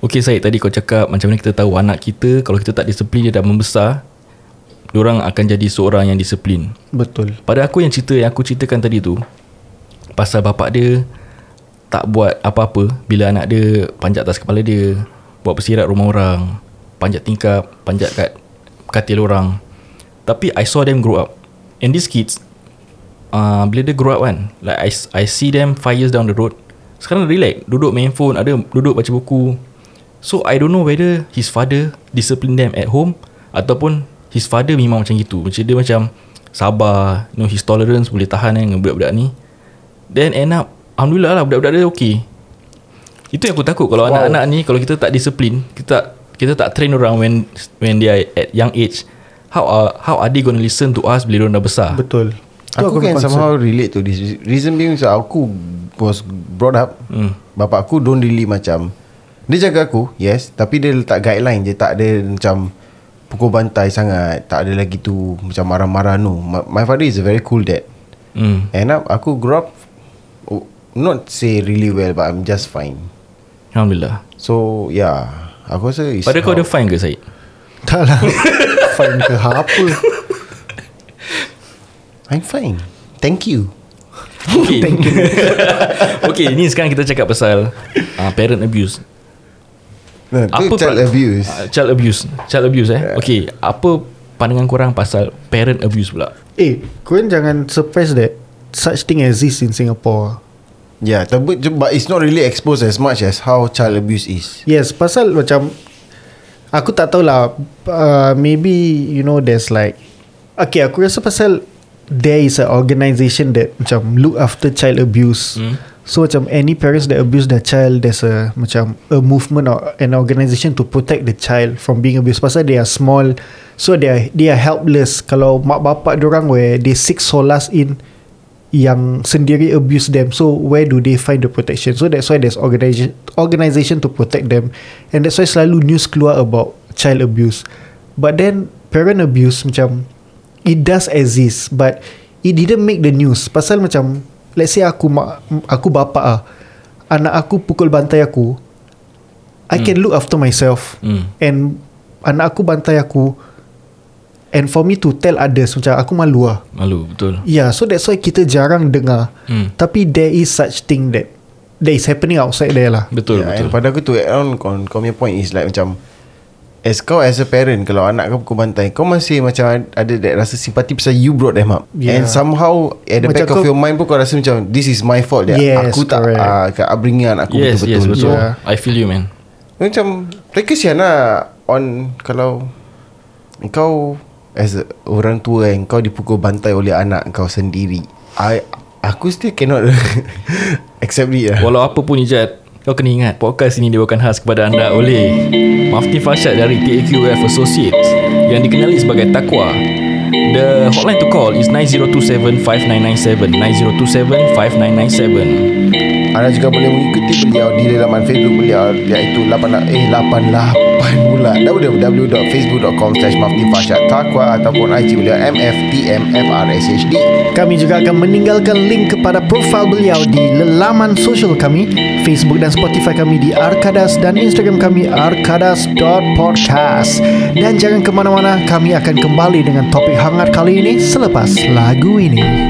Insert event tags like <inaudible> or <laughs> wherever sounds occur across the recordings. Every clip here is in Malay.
Okay Syed tadi kau cakap Macam mana kita tahu anak kita Kalau kita tak disiplin Dia dah membesar Diorang akan jadi seorang yang disiplin. Betul. Pada aku yang cerita Yang aku ceritakan tadi tu Pasal bapak dia Tak buat apa-apa. Bila anak dia Panjat atas kepala dia Buat bersirat rumah orang Panjat tingkap Panjat kat Katil orang. Tapi I saw them grow up. And these kids uh, Bila dia grow up kan Like I, I see them 5 years down the road. Sekarang relax Duduk main phone Ada duduk baca buku So I don't know whether His father Discipline them at home Ataupun His father memang macam gitu Macam dia macam Sabar You know his tolerance Boleh tahan kan Dengan budak-budak ni Then end up Alhamdulillah lah Budak-budak dia okay Itu yang aku takut Kalau wow. anak-anak ni Kalau kita tak disiplin Kita tak kita tak train orang when when they are at young age how are how are they going to listen to us bila orang dah besar Betul Tu Aku, punya can concern. somehow relate to this Reason being so Aku was brought up Hmm. Bapak aku don't really macam Dia jaga aku Yes. Tapi dia letak guideline je. Tak ada macam Pukul bantai sangat. Tak ada lagi tu Macam marah-marah no. My, my father is a very cool dad. Hmm. And up Aku grow up oh, Not say really well But I'm just fine. Alhamdulillah. So yeah Aku rasa Pada kau ada fine ke Syed? Tak lah. <laughs> Fine ke apa? I'm fine. Thank you. Okay. <laughs> Thank you. <laughs> okay, ni sekarang kita cakap pasal uh, parent abuse. No, Apa child pa- abuse Uh, child abuse. Child abuse eh. Yeah. Okay, apa pandangan korang pasal parent abuse pula? Eh Korang jangan surprise that Such thing exists in Singapore Yeah tapi, But it's not really exposed As much as How child abuse is Yes pasal macam Aku tak tahulah uh, Maybe You know there's like Okay aku rasa pasal There is a organisation that Macam look after child abuse Hmm. So macam any parents that abuse their child There's a Macam a movement or an organisation To protect the child From being abused. Pasal they are small So they are, they are helpless. Kalau mak bapak orang Where they seek solace in yang sendiri abuse them so where do they find the protection? So that's why there's organisation organisation to protect them. And that's why selalu news keluar about child abuse. But then parent abuse macam it does exist but it didn't make the news. Pasal macam let's say aku mak aku bapa ah anak aku pukul bantai aku I can look after myself Hmm. and anak aku bantai aku and for me to tell others macam aku malu lah Malu, betul. Yeah, so that's why kita jarang dengar. Hmm. Tapi there is such thing that that is happening outside there lah. Betul, yeah, betul. And pada aku tu add on kau, kau punya point is like macam As kau as a parent Kalau anak kau pukul bantai Kau masih macam Ada that rasa simpati Pasal you brought them up Yeah. And somehow At the Macam back of kau- your mind pun Kau rasa macam This is my fault that Yes, Aku tak uh, upbringing anak aku yes, yes, betul-betul betul. Yeah. I feel you, man. Macam Tak kesian lah On Kalau Kau As a, orang tua yang Kau dipukul bantai oleh anak kau sendiri I Aku still cannot <laughs> Accept it lah Walau apa pun Ijat Kau kena ingat Podcast ini dibawakan khas kepada anda oleh Mafti Fashad dari TAQF Associates Yang dikenali sebagai Takwa The hotline to call is 9027-5997 9027-5997 Anda juga boleh mengikuti beliau di laman Facebook beliau iaitu 8 eh 88 pula www.facebook.com slash maftifashad takwa ataupun IG beliau MFTMFRSHD Kami juga akan meninggalkan link kepada profil beliau di laman sosial kami, Facebook dan Spotify kami di Arkadas dan Instagram kami arkadas.podcast. Dan jangan ke mana-mana, kami akan kembali dengan topik hangat kali ini selepas lagu ini.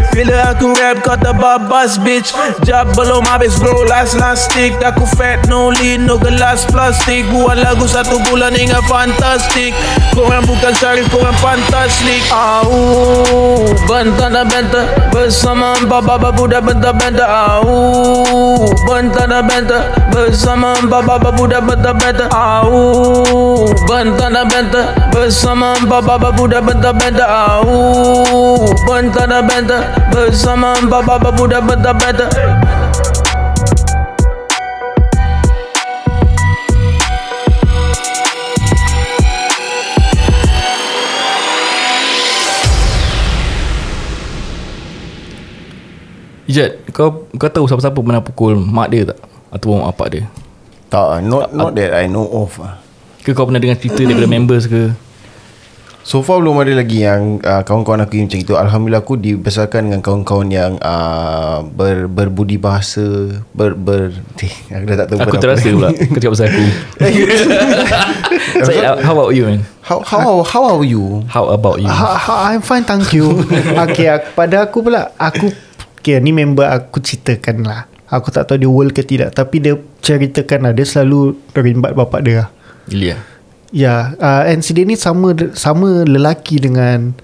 Bila aku rap kau terbabas bitch. Jab belum habis bro last last stick. Aku fat no lean no gelas plastik Buat lagu satu bulan hingga fantastik Korang bukan syarif korang fantastik Au Bentar dan bentar Bersama empat baba budak bentar-bentar Au Bentar dan bentar Bersama empat baba budak bentar-bentar Au Bentar dan bentar Bersama empat baba budak bentar-bentar Au Bentar dan bentar Bersama empat baba budak bentar-bentar Ijat kau kau tahu siapa-siapa pernah pukul mak dia tak? Ataupun mak dia? Tak Not not that I know of. Ke kau pernah dengar cerita daripada members ke So far belum ada lagi yang uh, kawan-kawan aku yang macam itu. Alhamdulillah aku dibesarkan dengan kawan-kawan yang uh, ber, berbudi bahasa, ber ber <laughs> eh, aku dah tak tahu aku terasa apa. pula <laughs> kau cakap pasal aku <laughs> so, how about you man How how how are you? how about you ha, ha, I'm fine thank you Okay aku, pada aku pula Aku Okay ni member aku ceritakan lah Aku tak tahu dia world ke tidak Tapi dia ceritakan lah Dia selalu rimbat bapak dia lah. Ilia Ya uh, And si dia ni sama Sama lelaki dengan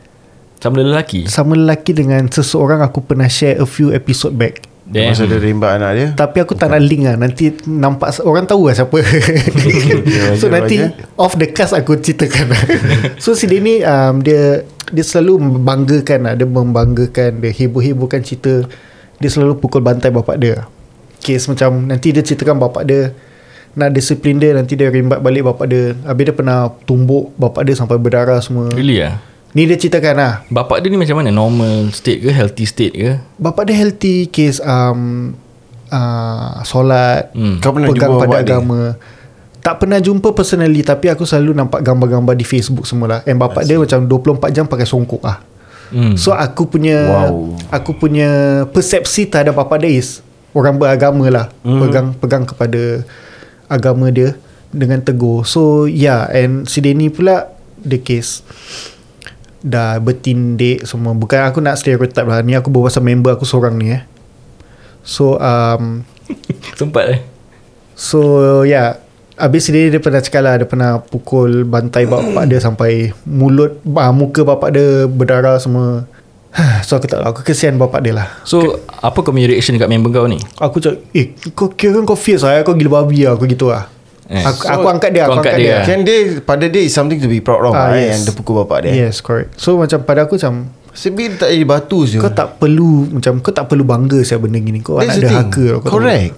sama lelaki? Sama lelaki dengan Seseorang aku pernah share A few episode back. Damn. Masa dia rimbat anak dia. Tapi aku tak nak link lah. Nanti nampak Orang tahu lah siapa. <laughs> So nanti. Off the cast aku ceritakan. Lah <laughs> So si dia ni um, Dia Dia selalu membanggakan lah. Dia membanggakan Dia heboh-hebohkan cerita. Dia selalu pukul bantai bapak dia. Case macam Nanti dia ceritakan bapak dia Nak disiplin dia Nanti dia rimbat balik bapak dia Habis dia pernah tumbuk bapak dia Sampai berdarah semua Really ah Ni dia ceritakan lah Bapak dia ni macam mana Normal state ke Healthy state ke Bapak dia healthy Case um, uh, Solat hmm. Kau pernah pegang jumpa pada bapak dia? agama tak pernah jumpa personally tapi aku selalu nampak gambar-gambar di Facebook semua lah and bapak dia macam 24 jam pakai songkok ah hmm. so aku punya Wow. aku punya persepsi terhadap bapak dia is orang beragama lah Hmm. pegang pegang kepada agama dia dengan tegur so yeah and si Denny pula the case dah bertindik semua. Bukan aku nak stereotype lah. Ni aku berbual pasal member aku seorang ni eh. So um, <laughs> Sempat eh? So yeah Habis dia, dia pernah cakap lah Dia pernah pukul Bantai bapak dia Sampai Mulut ah, Muka bapak dia Berdarah semua <sighs> So aku tak tahu Aku kesian bapak dia lah. So Apa kau punya reaction Dekat member kau ni? Aku cakap Eh kau kira kau fierce lah Kau gila babi lah Aku gitu lah. Eh, aku, so aku angkat dia Aku angkat angkat dia. dia, Kan dia pada dia is something to be proud of Ah, ah, yes. Yang dia pukul bapak dia. Yes correct. So macam pada aku macam Sebi dia tak jadi batu je. Kau tak perlu Macam kau tak perlu bangga Siapa benda gini. Kau That's anak thing. haka kau tahu. Correct.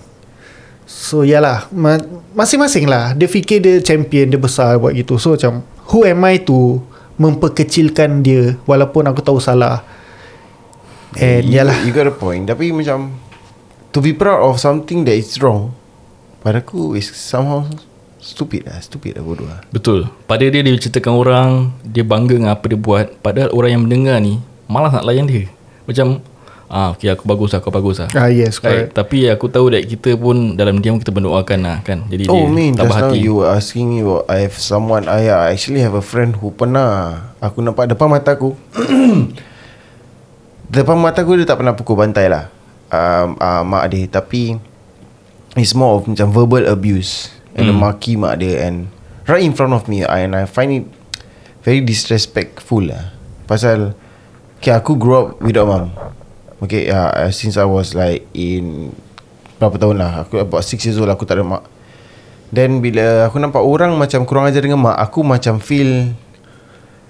So yalah ma- Masing-masing lah. Dia fikir dia champion Dia besar buat gitu. So macam Who am I to Memperkecilkan dia Walaupun aku tahu salah And you, yalah. You got a point. Tapi macam To be proud of something that is wrong Pada aku is somehow Stupid lah. Stupid lah bodoh lah. Betul. Pada dia dia ceritakan orang Dia bangga dengan apa dia buat. Padahal orang yang mendengar ni Malas nak layan dia. Macam Ah, okay, aku bagus lah, kau bagus lah. Ah yes Right. correct. Tapi aku tahu that kita pun dalam diam kita mendoakan lah kan. Jadi Oh dia man tak Just now you were asking me about I have someone I I actually have a friend who pernah Aku nampak depan mata aku <clears throat> Depan mata aku dia tak pernah pukul bantai lah. Um, uh, Mak dia. Tapi It's more of macam verbal abuse. And hmm. maki mak dia. And Right in front of me. And I find it Very disrespectful lah. Pasal Okay aku grew up without mom Okay uh, Since I was like In Berapa tahun lah. Aku about 6 years old Aku tak ada mak. Then bila aku nampak orang Macam kurang ajar dengan mak Aku macam feel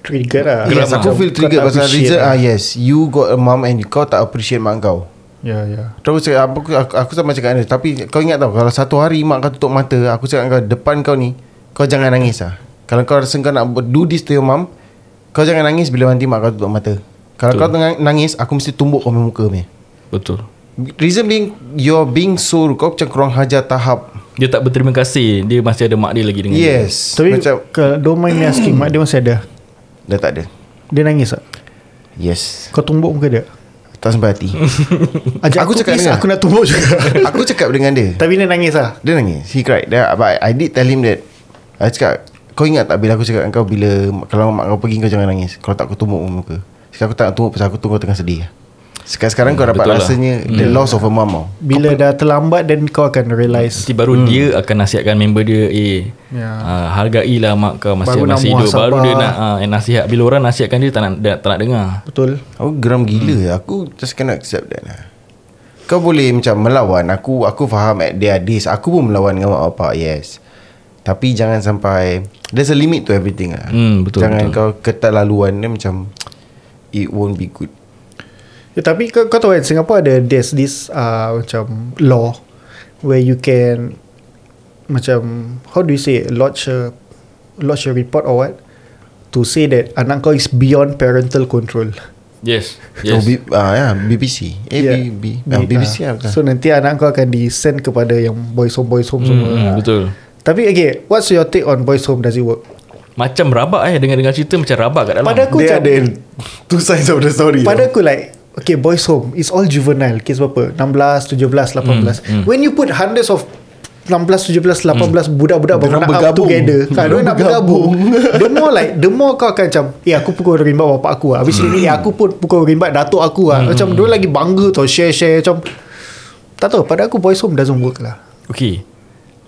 Trigger lah. Yes aku feel tak Pasal reason lah. ah Yes. You got a mom And kau tak appreciate mak kau. Ya ya. Terus aku aku, aku, aku sama cakap dia. Tapi kau ingat tau Kalau satu hari mak kau tutup mata Aku cakap kau Depan kau ni Kau jangan nangis lah. Kalau kau rasa kau nak Do this to your mom Kau jangan nangis Bila nanti mak kau tutup mata. Kalau Betul. kau tengah nangis Aku mesti tumbuk kau muka punya Betul. Reason being You're being so Kau macam kurang hajar tahap. Dia tak berterima kasih. Dia masih ada mak dia lagi dengan dia. Yes. Tapi Macam Don't mind me asking Mak dia masih ada Dah tak ada. Dia nangis tak? Yes. Kau tumbuk muka dia? Tak sampai hati. <laughs> Ajak Aku aku, cakap dengan- Aku nak tumbuk juga. <laughs> Aku cakap dengan dia. Tapi dia nangis lah. Dia nangis. He cried. Then, But I did tell him that I cakap Kau ingat tak Bila aku cakap dengan kau Bila Kalau mak kau pergi Kau jangan nangis. Kalau tak aku tumbuk muka. Sekarang aku tak nak tumbuk Pasal aku tunggu tengah sedih Sekarang-sekarang kau dapat lah. rasanya The loss of a mom. Bila dah terlambat Then kau akan realise Nanti baru hmm. dia akan nasihatkan member dia Eh Ya. uh, Hargailah mak kau Masih, Baru masih hidup Baru muhasabah. dia nak uh, nasihat Bila orang nasihatkan dia Tak nak, dia, tak nak dengar Betul Aku geram gila hmm. Aku just cannot accept that lah Kau boleh macam melawan Aku aku faham at their days Aku pun melawan dengan mak bapak Yes Tapi jangan sampai There's a limit to everything lah Hmm, betul, Jangan betul. kau keterlaluan dia macam It won't be good ya, Tapi kau, kau tahu kan Singapore ada There's this uh, Macam Law Where you can Macam How do you say it? Lodge a Lodge a report or what To say that Anak kau is beyond parental control Yes yes. Oh, Yes B, ah, ya, BBC Eh Yeah. B, B, ah, BBC Ah, lah bukan So nanti anak kau akan di send kepada yang boys home boys home semua. hmm, Betul Tapi okay, what's your take on boys home does it work? Macam rabak eh Dengar-dengar cerita Macam rabak kat dalam Pada aku Dia macam ada Two sides of the story pada aku like okay boys home is all juvenile. Case berapa? 16 17 18 Hmm, when you put hundreds of 16 17 18 budak-budak Diorang beranak up bergabung. together. Kan dia nak bergabung. <laughs> the more like the more kau akan macam eh aku pukul rimbat bapak aku lah. habis ni eh aku pun pukul rimbat datuk aku lah. macam dia lagi bangga tau share-share macam tak tahu pada aku boys home doesn't work lah. Okay.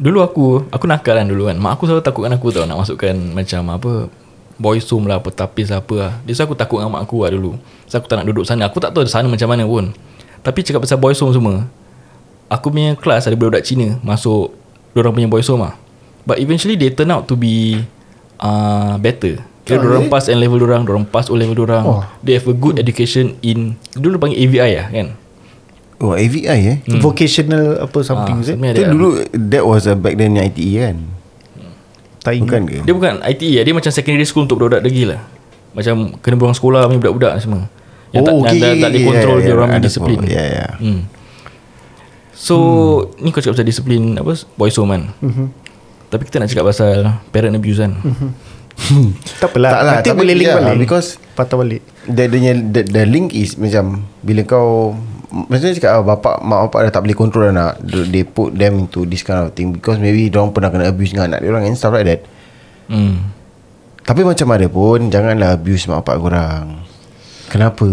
Dulu aku Aku nakal kan dulu kan. Mak aku selalu takutkan aku tau Nak masukkan macam apa Boys home lah Apa tapis lah apa lah. Dia so aku takut dengan mak aku lah dulu. So aku tak nak duduk sana. Aku tak tahu sana macam mana pun. Tapi cakap pasal boys home semua Aku punya kelas ada budak-budak Cina Masuk Diorang punya boys home lah. But eventually they turn out to be uh, Better. Kira Oh, diorang really? pass N level diorang Diorang pass O level diorang. Oh. They have a good education in Dulu panggil AVI lah kan? Oh AVI eh? Vocational apa something Ah, Itu dulu That was a back then ITE kan tak ingat. Bukan ke? Dia bukan ITE lah. Dia macam secondary school Untuk budak-budak degil lah. Macam kena buang sekolah Punya budak-budak semua. Yang tak, Oh, yang okay, tak, tak boleh okay. control Yeah, Dia yeah, orang punya ada disiplin. Yeah, yeah. hmm. So Ni kau cakap pasal disiplin Apa? Boys home kan Mhm. Tapi kita nak cakap pasal Parent abuse kan tak apalah. Tak lah, nanti tapi boleh link yeah, balik. because patah balik. the, the, the, the link is macam Bila kau Maksudnya cakap ah, Bapak Mak bapak dah tak boleh control anak They put them into this kind of thing Because maybe Diorang pernah kena abuse dengan anak diorang And stuff like that. Hmm. Tapi macam mana pun Janganlah abuse mak bapak korang. Kenapa?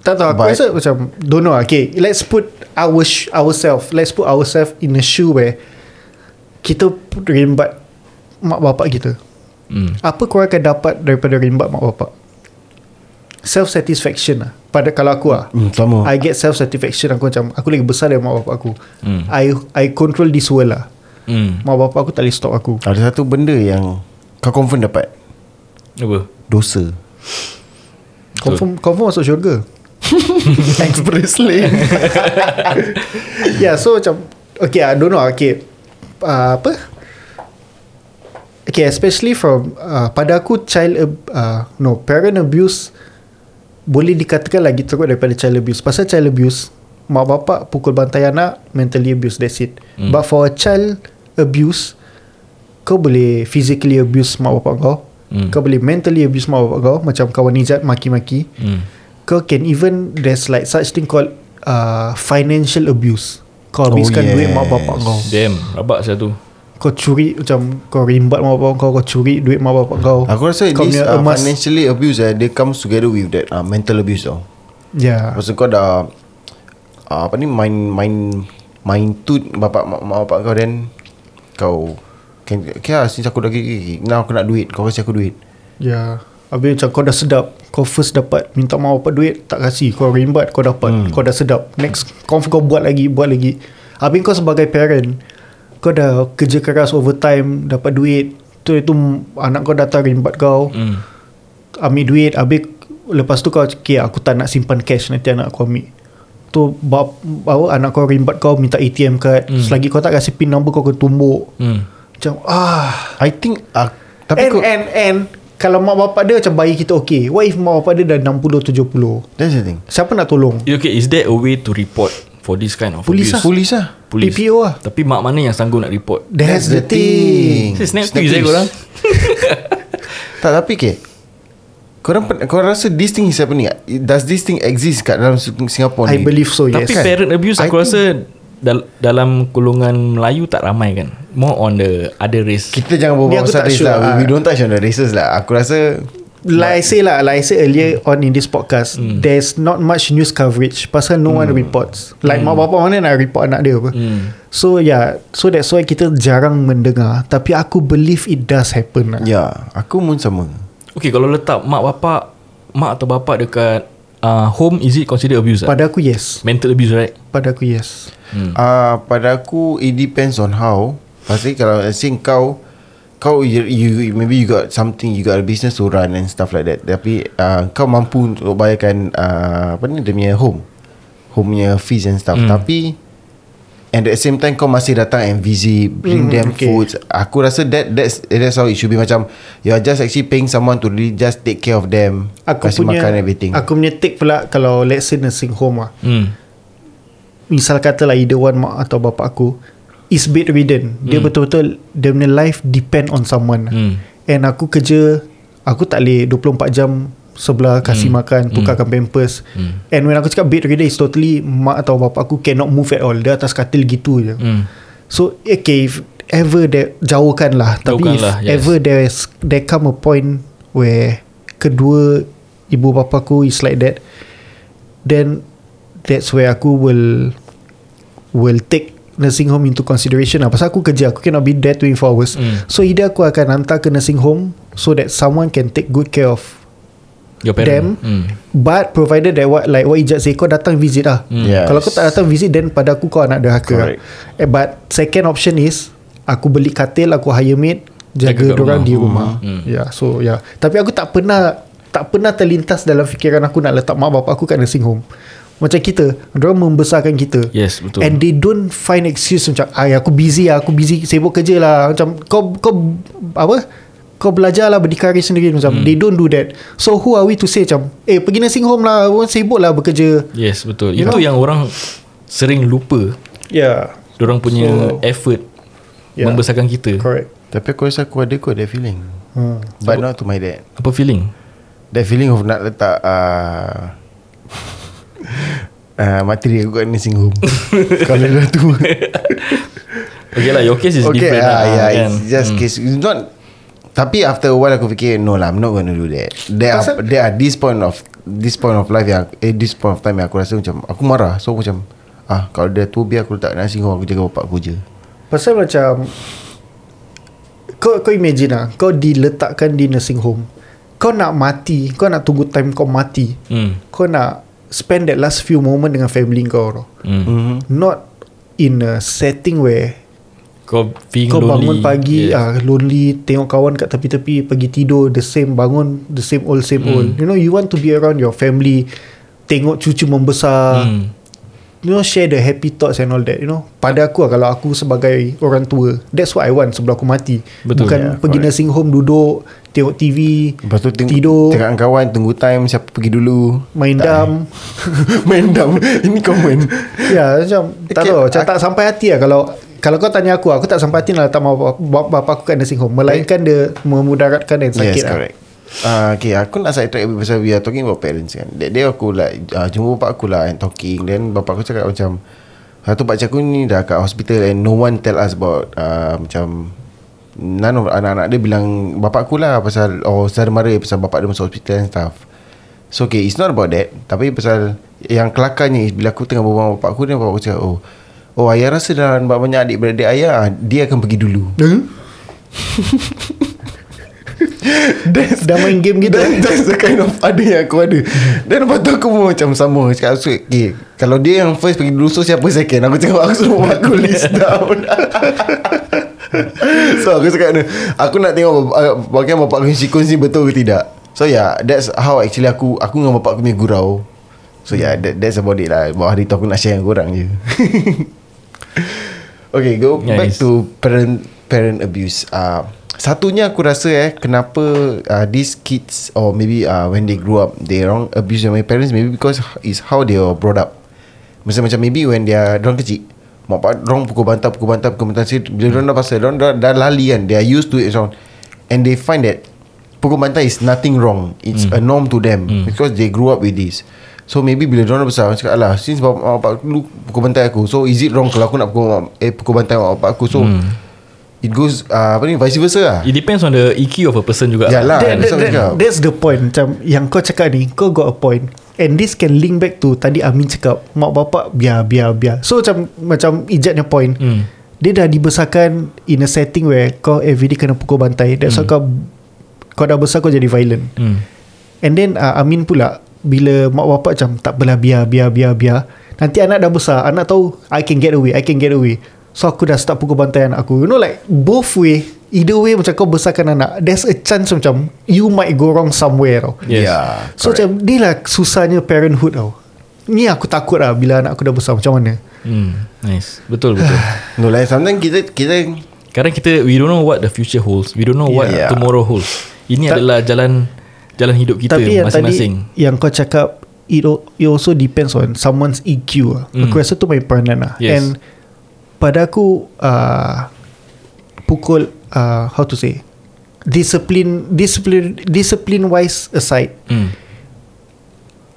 Tak tahu aku But- rasa macam Don't know Okay let's put our sh- ourselves Let's put ourselves In a shoe where Kita put rimbat Mak bapak kita Hmm. Apa korang akan dapat Daripada rimbat mak bapak? Self satisfaction lah. Pada kalau aku lah. Hmm, Sama. I get self satisfaction Aku macam Aku lagi besar dari mak bapak aku. Hmm. I I control this world lah. Hmm. Mak bapak aku tak boleh stop aku. Ada satu benda yang Kau confirm dapat. Apa? Dosa. Confirm confirm masuk syurga. <laughs> Expressly <laughs> <laughs> Yeah so macam Okay I don't know Okay. Uh, Apa Okay especially from uh, Pada aku Child ab- uh, No Parent abuse Boleh dikatakan lagi teruk Daripada child abuse Pasal child abuse Mak bapak pukul bantai anak Mentally abuse That's it Hmm. But for a child abuse Kau boleh Physically abuse mak bapak kau Hmm. Kau boleh mentally abuse mak bapak kau Macam kawan Nijat Maki-maki hmm. kau can even there's like such thing called uh, financial abuse. Kau Oh, habiskan yes. duit mak bapak kau. Damn Rabak saya tu Kau curi macam kau rimbat mak bapak kau, kau curi duit mak bapak kau. Aku rasa kau this uh, emas. financially abuse eh, Dia comes together with that uh, mental abuse tau Ya. Maksud kau dah uh, Apa ni Main Main Main tut Bapak mak, mak bapak kau Then Kau Okay lah Since aku dah gigi Now aku nak duit Kau kasih aku duit Ya. Habis macam kau dah sedap Kau first dapat Minta mak bapak duit Tak kasih Kau rimbat Kau dapat hmm. Kau dah sedap Next kau, kau buat lagi Buat lagi Habis kau sebagai parent Kau dah kerja keras overtime Dapat duit Tu itu Anak kau datang rimbat kau hmm. ambil duit habis lepas tu kau okay, aku tak nak simpan cash nanti anak aku ambil. Tu bap, bawa anak kau rimbat kau minta ATM card. Hmm. selagi kau tak kasih pin number kau kau tumbuk. Hmm. macam ah. I think uh, Tapi and, kau and and kalau mak bapak dia macam bayi kita okay what if mak bapak dia dah 60 70 That's the thing. Siapa nak tolong? Okay is there a way to report For this kind of Polis abuse? lah. Polis lah Polis. PPO lah. Tapi mak mana yang sanggup nak report that's, the thing Saya snap twist eh twist. korang <laughs> Tak tapi ke Korang, korang rasa this thing is happening? Does this thing exist kat dalam Singapore I ni? believe so yes Tapi kan? parent abuse I aku rasa dal- dalam golongan Melayu tak ramai kan. More on the other race. Kita jangan berbual pasal race sure lah lah. We don't touch on the races lah Aku rasa like I say lah like I said earlier on in this podcast Hmm. there's not much news coverage. Pasal no one reports. Like mak bapak mana nak report anak dia apa. Hmm. so yeah so that's why kita jarang mendengar. Tapi aku believe it does happen lah. Ya Aku pun sama. Okay kalau letak mak bapak Mak atau bapak dekat uh, Home is it considered abuse tak? pada aku yes. Mental abuse right? Pada aku yes. Hmm. uh, Pada aku It depends on how. Pasti kalau let's say kau Kau you, you Maybe you got something You got a business to run And stuff like that. Tapi uh, Kau mampu untuk bayarkan uh, Apa ni Dia punya home. Home punya fees and stuff. Hmm. Tapi And at the same time Kau masih datang and visit Bring Hmm, them okay. food Aku rasa that That's that's how it should be. Macam You are just actually paying someone To really just take care of them. Aku Kasih punya makan everything. aku punya take pula kalau let's say nursing home lah Hmm. misal katalah either one mak atau bapak aku is bedridden. Dia betul-betul dia punya life depend on someone. Hmm. and aku kerja aku tak boleh 24 jam sebelah kasih Hmm. makan tukarkan pampers. And when aku cakap bedridden is totally mak atau bapak aku cannot move at all. Dia atas katil gitu je. Hmm. so okay if ever there jauhkan lah tapi if lah, yes. ever there's there come a point where kedua ibu bapa aku is like that then that's where aku will will take nursing home into consideration lah pasal aku kerja aku cannot be there 24 hours Mm. so either aku akan hantar ke nursing home so that someone can take good care of Your parent them hmm. but provided that what like what Ijat say kau datang visit lah Hmm. Yes. kalau kau tak datang visit then pada aku kau anak derhaka Correct. eh, but second option is aku beli katil aku hire maid Jaga orang rumah. di rumah Hmm. ya yeah, so ya yeah. tapi aku tak pernah tak pernah terlintas dalam fikiran aku nak letak mak bapak aku kat nursing home macam kita Mereka membesarkan kita. Yes betul. And they don't find excuse macam Ay aku busy lah Aku busy sibuk kerja lah. Macam kau kau Apa? Kau belajar lah berdikari sendiri. Macam Hmm. They don't do that. So who are we to say macam Eh pergi nursing home lah Orang sibuk lah bekerja. Yes betul. You Itu know? yang orang Sering lupa. Yeah Diorang punya So- effort Yeah. Membesarkan kita. Correct. Tapi aku rasa aku ada kot that feeling. Hmm. But not to my dad. Apa feeling? That feeling of nak letak uh, <laughs> uh, Materi aku kat nursing home Kalau dah tu Okay lah your case is Okay different uh, lah yeah, kan? It's just Hmm. case It's not Tapi after a while aku fikir No lah I'm not going to do that. There are, Pasal- there are this point of This point of life yang Eh this point of time yang aku rasa macam Aku marah. So macam Ah kalau dia tu biar aku letak nursing home Aku jaga bapak aku je. Pasal macam Kau kau imagine lah Kau diletakkan di nursing home Kau nak mati Kau nak tunggu time kau mati. Hmm. Kau nak Spend that last few moment Dengan family kau tau Hmm. mm-hmm. Not In a setting where Kau being Kau lonely bangun pagi yes. ah Lonely Tengok kawan kat tepi-tepi Pergi tidur The same Bangun The same old Same Hmm. old You know you want to be around your family Tengok cucu membesar Hmm. You know share the happy thoughts And all that You know. Pada aku lah Kalau aku sebagai Orang tua That's what I want Sebelum aku mati. Betul. Bukan Yeah, pergi correct. nursing home Duduk Tengok TV Lepas tu teng- Tidur. Tengok kawan Tunggu time Siapa pergi dulu? Main Tak. dam. <laughs> Main dam. Ini common. Ya macam Tak Okay, tahu. Macam ak- tak sampai hati lah Kalau kalau kau tanya aku Aku tak sampai hati nak letak mak bapa, bapa aku kat nursing home. Melainkan dia Memudaratkan dan sakit Yes lah. correct Uh, okay, aku nak side track pasal we are talking about parents kan. That day aku like uh, jumpa bapak aku lah and talking. Then bapak aku cakap macam satu pakcik aku ni dah kat hospital and no one tell us about uh, macam none of anak-anak dia bilang bapak aku lah pasal oh saudara mara pasal bapak dia masuk hospital and stuff. So okay, it's not about that. Tapi pasal yang kelakarnya is bila aku tengah berbual dengan bapak aku dan bapak aku cakap oh Oh ayah rasa dah banyak adik-beradik ayah Dia akan pergi dulu Hmm? <laughs> That's Dah main game gitu? that, That's the kind of father yang aku ada. Dan lepas tu aku pun macam sama Cakap so, okay, Kalau dia yang first pergi dulu So siapa second? Aku cakap aku suruh aku list down. <laughs> So aku cakap ni Aku nak tengok uh, Bagian bapak aku sequence ni betul ke tidak? So yeah That's how actually aku Aku dengan bapak aku punya gurau. So yeah that, That's about it lah. Bawa hari tu aku nak share dengan korang je. <laughs> Okay go Nice. back to Parent Parent abuse. Uh, Satunya aku rasa eh Kenapa uh, These kids Or maybe uh, When they grow up They wrong abuse their parents Maybe because Is how they were brought up. Macam macam maybe When they are Diorang kecil Mak pak Diorang pukul bantal Pukul bantal Pukul bantal Bila diorang dah pasal Diorang dah, dah lali kan They are used to it so, And they find that Pukul bantal is nothing wrong It's a norm to them Because they grew up with this. So maybe bila diorang dah besar Cakap alah Since bapak, bapak dulu Pukul bantai aku So is it wrong Kalau aku nak pukul Eh pukul bantai bapak aku? So It goes uh, Apa ni Vice versa lah. It depends on the EQ of a person juga Yalah That, that's that, that, cakap. that's the point. Macam yang kau cakap ni Kau got a point. And this can link back to Tadi Amin cakap Mak bapak biar biar biar. So macam Macam Ijatnya point. Hmm. Dia dah dibesarkan In a setting where Kau everyday kena pukul bantai. That's why kau Kau dah besar kau jadi violent. Hmm. And then uh, Amin pula Bila mak bapak macam Tak apalah biar biar biar biar. Nanti anak dah besar Anak tahu I can get away I can get away So aku dah start pukul bantai anak aku. You know like Both way Either way macam kau besarkan anak There's a chance macam You might go wrong somewhere tau. Yes. Yeah So macam Ni lah susahnya parenthood tau. Ni aku takut lah Bila anak aku dah besar Macam mana? Hmm. Nice. Betul betul. <sighs> No like sometimes kita Kita Kadang kita We don't know what the future holds. We don't know what Yeah. tomorrow holds. Ini Ta- adalah jalan Jalan hidup kita Tapi yang masing-masing. tadi Yang kau cakap It, it also depends on Someone's EQ lah. Mm. Aku rasa tu main peranan lah. Yes. And Pada aku uh, Pukul uh, How to say Discipline Discipline Discipline wise aside hmm.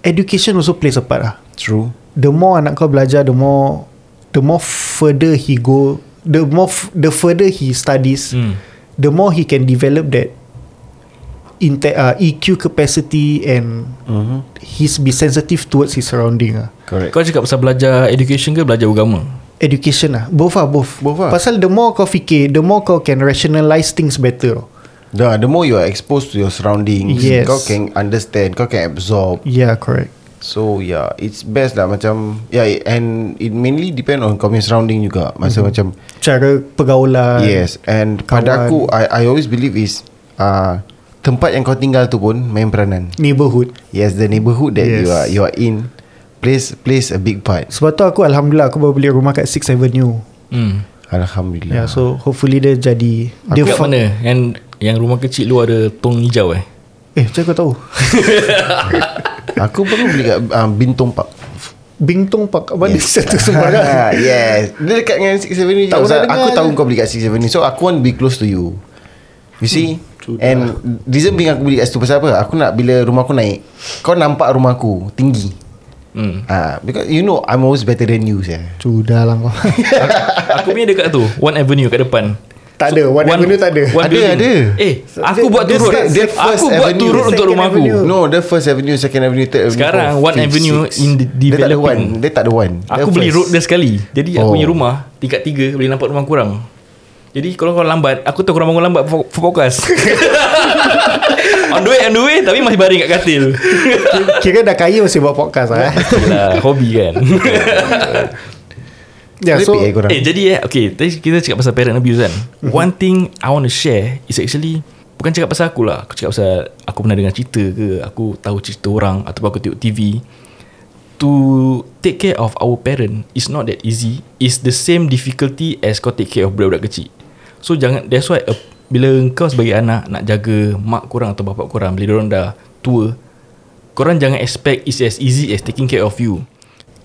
Education also plays a part lah True The more anak kau belajar The more The more further he go The more f- The further he studies Hmm. The more he can develop that inte- uh, EQ capacity And mm-hmm. He's be sensitive towards his surrounding lah Correct Kau cakap pasal belajar education ke Belajar agama Education lah Both lah both, Both lah. Pasal the more kau fikir The more kau can rationalize things better the, the more you are exposed to your surroundings Yes. Kau can understand Kau can absorb Yeah correct So yeah It's best lah macam Yeah and It mainly depend on Kau punya surrounding juga Masa Mhm. macam Cara pergaulan Yes And pada kawan. aku I, I always believe is uh, Tempat yang kau tinggal tu pun Main peranan Neighborhood Yes the neighborhood That you Yes. are you are in Plays plays a big part. Sebab tu aku Alhamdulillah Aku baru beli rumah kat 6th Avenue. Hmm. Alhamdulillah. Yeah, so hopefully dia jadi dia Kat fa- mana? Yang yang rumah kecil lu ada Tong hijau eh? Eh, macam kau tahu? <laughs> Aku baru beli kat uh, Bintong Park. Bintong Park Apa Yes. satu sembarang <laughs> Ah, yes. Dia dekat dengan 6 Avenue Tak pernah Aku tahu kau beli kat 6 Avenue. So aku want to be close to you. You see? Sudah. And Reason being aku beli kat situ Pasal apa? Aku nak bila rumah aku naik Kau nampak rumah aku Tinggi hmm. Ah, Because you know I'm always better than you saya. Sudah lah kau <laughs> Aku punya dekat tu One Avenue kat depan Tak ada One Avenue tak ada one Ada, building. ada. Eh Aku Dia- buat turut dia Aku first buat avenue, turut untuk rumah aku. No the first avenue Second avenue Third avenue Sekarang, fourth, one fifth, avenue sixth. in the Dia tak ada developing. one Dia tak ada one Aku beli road dia sekali Jadi aku Oh. punya rumah Tingkat tiga Boleh nampak rumah kurang Jadi kalau kau lambat Aku tahu korang bangun lambat podcast <laughs> On the way on the way Tapi masih baring kat katil. <laughs> Kira dah kaya Masih buat podcast lah eh. Hobi kan. Yeah, so Repeat eh Eh jadi eh Okay tadi kita cakap pasal parent abuse kan. One thing I want to share Is actually Bukan cakap pasal aku lah. Aku cakap pasal Aku pernah dengar cerita ke Aku tahu cerita orang Ataupun aku tengok TV To take care of our parent Is not that easy. Is the same difficulty As kau take care of budak-budak kecil. So jangan That's why uh, Bila kau sebagai anak Nak jaga mak korang Atau bapak korang Bila diorang dah tua Korang jangan expect It's as easy as taking care of you.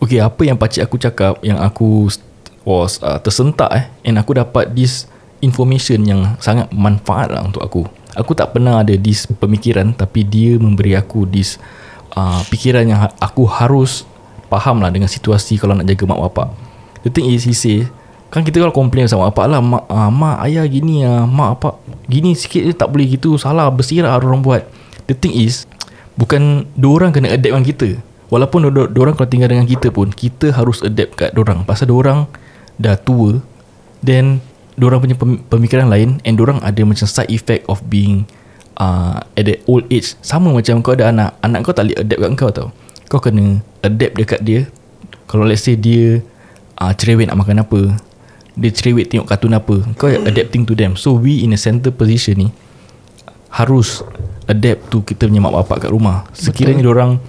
Okay apa yang pakcik aku cakap Yang aku Was uh, tersentak eh And aku dapat this Information yang sangat manfaat lah untuk aku. Aku tak pernah ada this pemikiran Tapi dia memberi aku this uh, Pikiran yang ha- aku harus Faham lah dengan situasi Kalau nak jaga mak bapak. The thing is he say Kan kita kalau complain sama bapak lah Mak, uh, mak ayah gini ah, Mak apa Gini sikit je tak boleh gitu Salah bersirah orang buat. The thing is Bukan Diorang kena adapt dengan kita. Walaupun do- diorang kalau tinggal dengan kita pun Kita harus adapt kat diorang Pasal diorang Dah tua Then Diorang punya pem- pemikiran lain And diorang ada macam side effect of being uh, At the old age. Sama macam kau ada anak Anak kau tak boleh adapt kat kau tau. Kau kena adapt dekat dia. Kalau let's say dia uh, Cerewet nak makan apa Dia cerewet tengok kartun apa Kau adapting to them So we in a center position ni harus adapt to kita punya mak bapak kat rumah. Sekiranya orang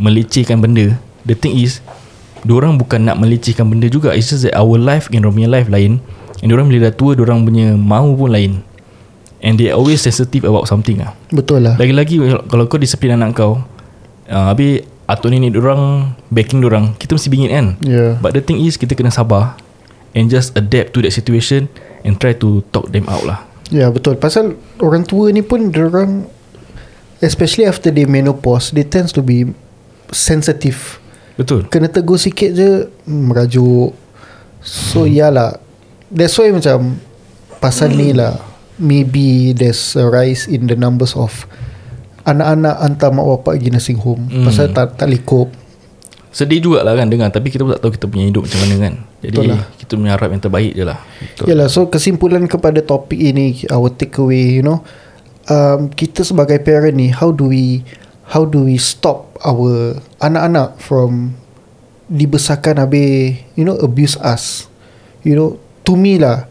melecehkan benda, the thing is orang bukan nak melecehkan benda juga. It's just that our life and orang punya life lain. And orang bila dah tua, orang punya mahu pun lain. And they always sensitive about something ah. Betul lah Lagi-lagi kalau kau disiplin anak kau, uh, habis atau nenek orang backing orang, kita mesti bingit kan. Yeah. But the thing is kita kena sabar and just adapt to that situation and try to talk them out lah. Ya yeah, betul Pasal orang tua ni pun Diorang Especially after they menopause They tends to be Sensitive Betul. Kena tegur sikit je hmm, Merajuk So hmm. yalah That's why macam pasal ni lah maybe there's a rise in the numbers of anak-anak hantar mak bapak pergi nursing home Hmm. pasal tak tak cope Sedih jugalah kan dengar Tapi kita pun tak tahu kita punya hidup macam mana kan Jadi Betul lah. kita mengharap yang terbaik je lah Betul. Yalah so kesimpulan kepada topik ini our takeaway you know um, kita sebagai parent ni how do we how do we stop our anak-anak from dibesarkan habis you know abuse us you know to me lah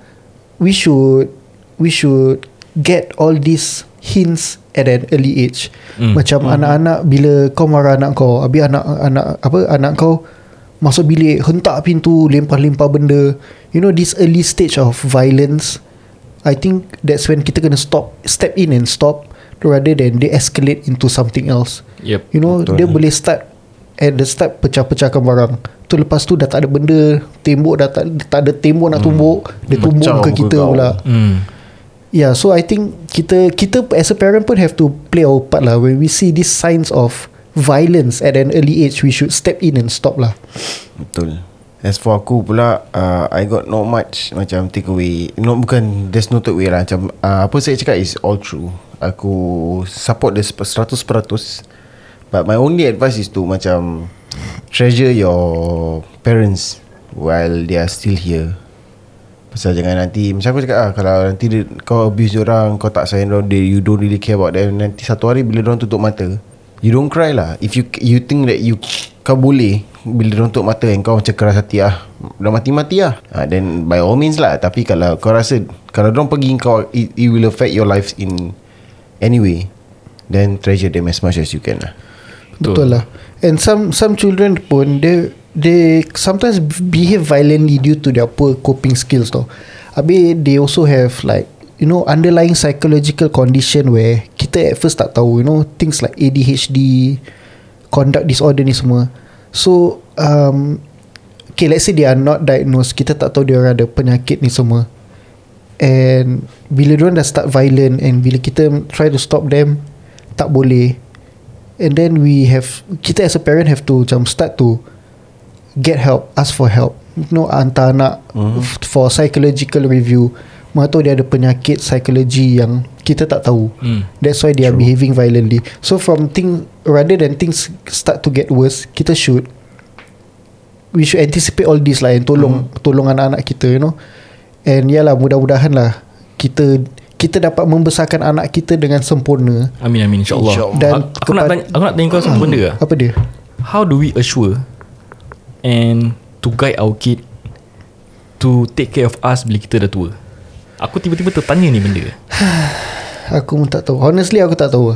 we should we should get all these hints at an early age Hmm. macam anak-anak bila kau marah anak kau habis anak anak apa anak kau masuk bilik hentak pintu lempar-lempar benda you know this early stage of violence I think that's when kita kena stop step in and stop rather than they escalate into something else Yep you know Betul. dia boleh start at the start pecah-pecahkan barang tu lepas tu dah tak ada benda tembok dah tak, tak ada tembok nak tumbuk dia tumbuk ke kita kau. pula hmm. Yeah, so I think kita kita as a parent pun have to play our part lah. When we see these signs of violence at an early age, we should step in and stop lah. Betul. As for aku pula uh, I got not much Macam take away no, Bukan There's no take away lah. Macam uh, Apa saya cakap is all true. Aku Support dia 100% But my only advice is to Macam Treasure your Parents While they are still here Pasal jangan nanti Macam aku cakap lah Kalau nanti dia, kau abuse orang Kau tak sayang orang dia, You don't really care about them Nanti satu hari Bila orang tutup mata You don't cry lah. If you you think that you Kau boleh Bila orang tutup mata And kau macam keras hati lah Dah mati-mati lah. Ha, Then by all means lah Tapi kalau kau rasa Kalau orang pergi kau it, it will affect your life in Anyway Then treasure them as much as you can lah. Betul, Betul lah. And some some children pun they they sometimes behave violently due to their poor coping skills tau. Habis they also have like you know underlying psychological condition where kita at first tak tahu you know things like ADHD, conduct disorder ni semua. So um, okay let's say they are not diagnosed, kita tak tahu dia ada penyakit ni semua. And bila diorang dah start violent and bila kita try to stop them tak boleh and then we have kita as a parent have to macam start to get help ask for help. You know hantar anak mm. for psychological review. Mana tahu dia ada penyakit psikologi yang kita tak tahu. Hmm. that's why they are behaving violently. So from thing rather than things start to get worse kita should we should anticipate all this lah and tolong mm. tolong anak-anak kita you know. And yalah mudah-mudahan lah kita kita dapat membesarkan anak kita dengan sempurna. Amin amin insyaAllah. InsyaAllah. Dan aku, aku nak kepa- tanya Aku nak tanya kau satu benda lah apa dia? How do we assure And To guide our kid To take care of us Bila kita dah tua. Aku tiba-tiba tertanya ni benda. <sighs> Aku pun tak tahu. Honestly aku tak tahu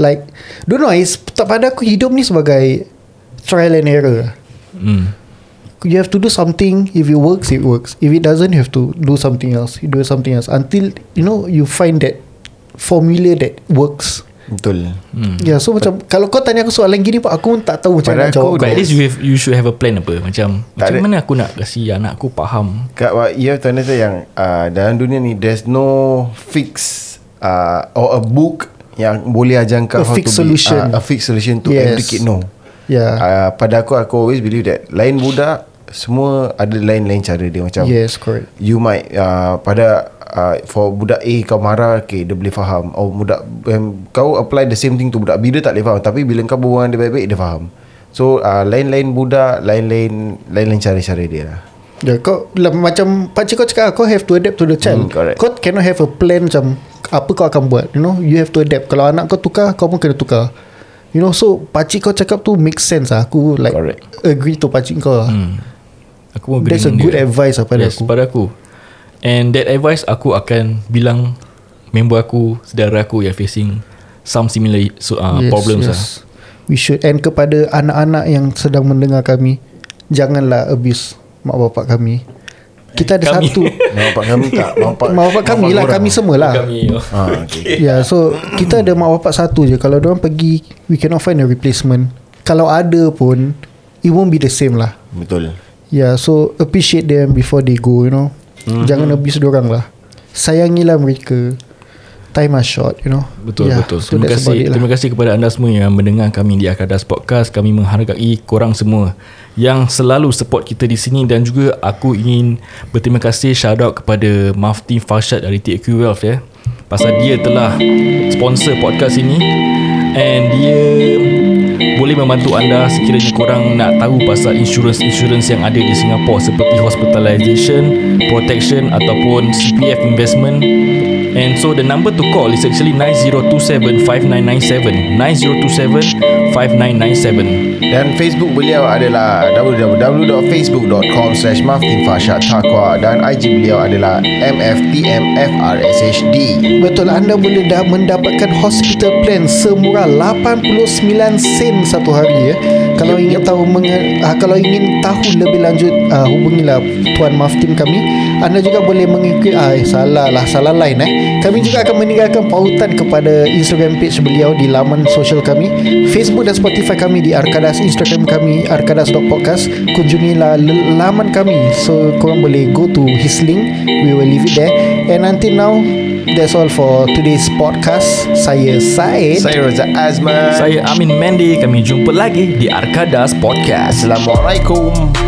Like Don't know it's, tak Pada aku hidup ni sebagai Trial and error. Hmm. You have to do something. If it works It works. If it doesn't You have to do something else. You do something else. Until You know You find that Formula that works Betul Hmm. Ya yeah, so macam Kalau kau tanya aku soalan gini pun Aku pun tak tahu macam mana nak jawab But at least you have You should have a plan apa Macam Tak Macam ada. mana aku nak Kasi anak aku faham Kak, you have to understand yang uh, dalam dunia ni there's no fix uh, or a book yang boleh ajar kau A how fixed to solution. be uh, a fixed solution to Yes. every kid no. Yeah Uh, pada aku aku always believe that lain budak semua ada lain-lain cara dia macam Yes correct you might uh, pada uh, for budak A kau marah okay dia boleh faham oh budak um, kau apply the same thing to budak B dia tak boleh faham tapi bila kau berbual dengan dia baik-baik dia faham so uh, lain-lain budak lain-lain lain-lain cara-cara dia lah Ya, kau lah, macam pakcik kau cakap kau have to adapt to the child. Hmm, correct. Kau cannot have a plan macam apa kau akan buat. You know, you have to adapt. Kalau anak kau tukar, kau pun kena tukar. You know, so pakcik kau cakap tu make sense lah. Aku like Correct. agree to pakcik kau lah. hmm. Aku pun agree That's a good dia. advice lah pada yes, aku. pada aku And that advice Aku akan bilang Member aku Saudara aku yang facing Some similar so, uh, yes, Problems yes. lah We should and kepada anak-anak yang sedang mendengar kami, janganlah abuse mak bapak kami. Kita ada Kami. satu <laughs> Mak bapak kami tak Mak bapak, mak bapak kami lah, kami semua lah. Kami oh. Ah, okay. <laughs> Ya, yeah, so kita ada mak bapak satu je. Kalau orang pergi, we cannot find a replacement. Kalau ada pun, it won't be the same lah. Betul Yeah, so appreciate them before they go, you know. Mm-hmm. Jangan abuse orang lah. Sayangilah mereka. time are short you know Betul Yeah, betul. so Terima kasih lah. terima kasih kepada anda semua yang mendengar kami di Akadas Podcast. Kami menghargai korang semua yang selalu support kita di sini dan juga aku ingin berterima kasih shout out kepada Mafti Farshad dari TAQ Wealth ya. Pasal dia telah sponsor podcast ini and dia boleh membantu anda sekiranya korang nak tahu pasal insurance-insurance yang ada di Singapura seperti hospitalization, protection ataupun CPF investment. And so the number to call is actually 9027-5997 9027-5997 Dan Facebook beliau adalah www.facebook.com slash Farshad Taqwa Dan IG beliau adalah MFTMFRSHD Betul anda boleh dah mendapatkan hospital plan semurah 89 sen satu hari ya. Kalau ingin tahu menge, uh, kalau ingin tahu lebih lanjut uh, hubungilah tuan Maftin kami. Anda juga boleh mengikuti ah eh, salah lah salah line eh. Kami juga akan meninggalkan pautan kepada Instagram page beliau di laman sosial kami, Facebook dan Spotify kami di Arkadas, Instagram kami arkadas.podcast. Kunjungilah l- laman kami. So korang boleh go to his link. We will leave it there. And until now That's all for today's podcast. Saya Said. Saya Roza Azman Saya Amin Mendy Kami jumpa lagi di Arkadas Podcast Assalamualaikum